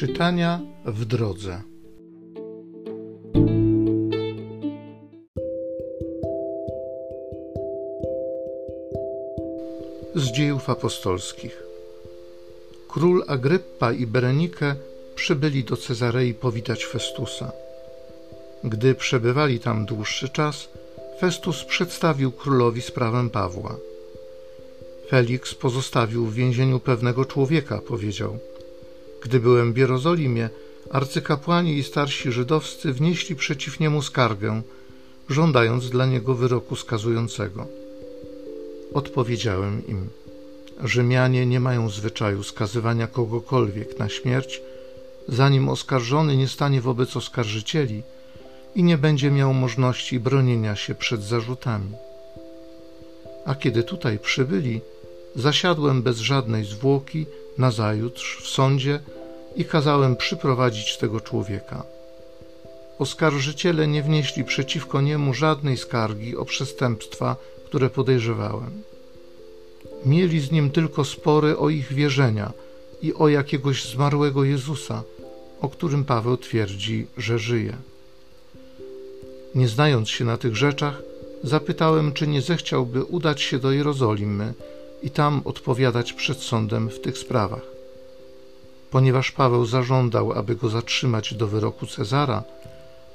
Czytania w drodze. Z dziejów apostolskich. Król Agryppa i Berenike przybyli do Cezarei powitać Festusa. Gdy przebywali tam dłuższy czas, Festus przedstawił królowi sprawę Pawła. Felix pozostawił w więzieniu pewnego człowieka, powiedział. Gdy byłem w Jerozolimie, arcykapłani i starsi żydowscy wnieśli przeciw niemu skargę, żądając dla niego wyroku skazującego. Odpowiedziałem im: Rzymianie nie mają zwyczaju skazywania kogokolwiek na śmierć, zanim oskarżony nie stanie wobec oskarżycieli i nie będzie miał możliwości bronienia się przed zarzutami. A kiedy tutaj przybyli, zasiadłem bez żadnej zwłoki nazajutrz w sądzie i kazałem przyprowadzić tego człowieka. Oskarżyciele nie wnieśli przeciwko niemu żadnej skargi o przestępstwa, które podejrzewałem. Mieli z nim tylko spory o ich wierzenia i o jakiegoś zmarłego Jezusa, o którym Paweł twierdzi, że żyje. Nie znając się na tych rzeczach, zapytałem, czy nie zechciałby udać się do Jerozolimy i tam odpowiadać przed sądem w tych sprawach. Ponieważ Paweł zażądał, aby go zatrzymać do wyroku Cezara,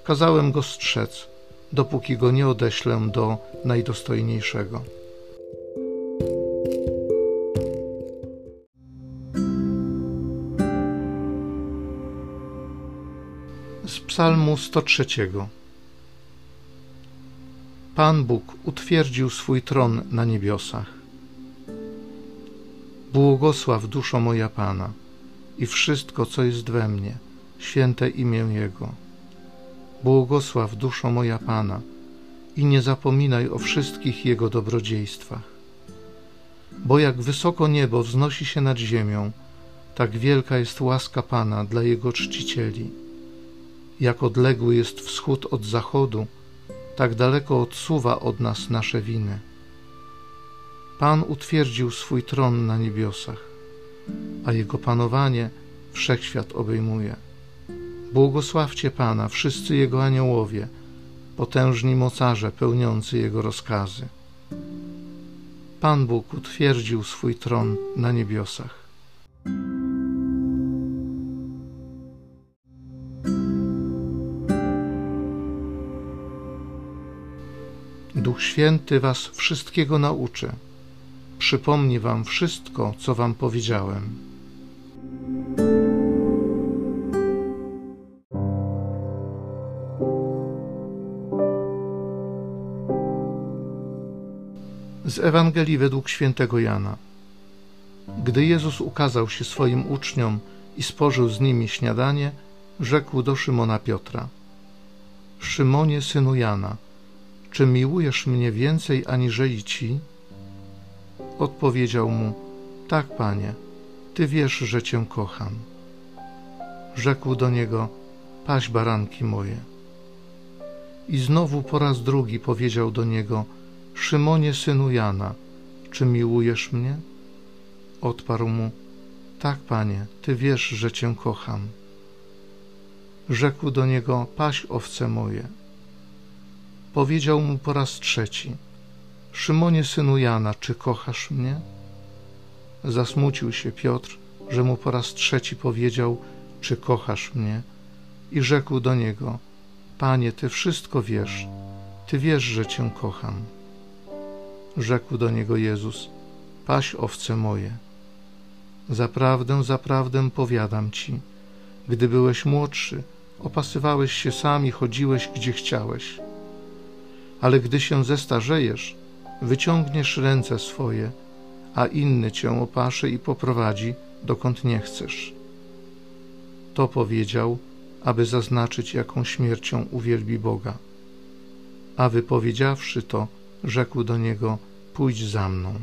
kazałem go strzec, dopóki go nie odeślę do najdostojniejszego. Z Psalmu 103. Pan Bóg utwierdził swój tron na niebiosach. Błogosław duszo moja Pana i wszystko, co jest we mnie, święte imię Jego. Błogosław duszo moja Pana i nie zapominaj o wszystkich Jego dobrodziejstwach. Bo jak wysoko niebo wznosi się nad ziemią, tak wielka jest łaska Pana dla Jego czcicieli. Jak odległy jest wschód od zachodu, tak daleko odsuwa od nas nasze winy. Pan utwierdził swój tron na niebiosach, a jego panowanie wszechświat obejmuje. Błogosławcie Pana, wszyscy jego aniołowie, potężni mocarze pełniący jego rozkazy. Pan Bóg utwierdził swój tron na niebiosach. Duch Święty Was wszystkiego nauczy przypomni wam wszystko, co wam powiedziałem. Z Ewangelii według świętego Jana. Gdy Jezus ukazał się swoim uczniom i spożył z nimi śniadanie, rzekł do Szymona Piotra: Szymonie, synu Jana, czy miłujesz mnie więcej aniżeli ci? Odpowiedział mu: Tak, panie, ty wiesz, że cię kocham. Rzekł do niego: Paś baranki moje. I znowu po raz drugi powiedział do niego: Szymonie, synu Jana, czy miłujesz mnie? Odparł mu: Tak, panie, ty wiesz, że cię kocham. Rzekł do niego: Paś owce moje. Powiedział mu po raz trzeci: Szymonie, synu Jana, czy kochasz mnie? Zasmucił się Piotr, że mu po raz trzeci powiedział, czy kochasz mnie? I rzekł do niego, Panie, Ty wszystko wiesz, Ty wiesz, że Cię kocham. Rzekł do niego Jezus, paś owce moje. Zaprawdę, zaprawdę powiadam Ci, gdy byłeś młodszy, opasywałeś się sam i chodziłeś, gdzie chciałeś. Ale gdy się zestarzejesz, wyciągniesz ręce swoje, a inny cię opasze i poprowadzi, dokąd nie chcesz. To powiedział, aby zaznaczyć, jaką śmiercią uwielbi Boga. A wypowiedziawszy to, rzekł do niego: Pójdź za mną.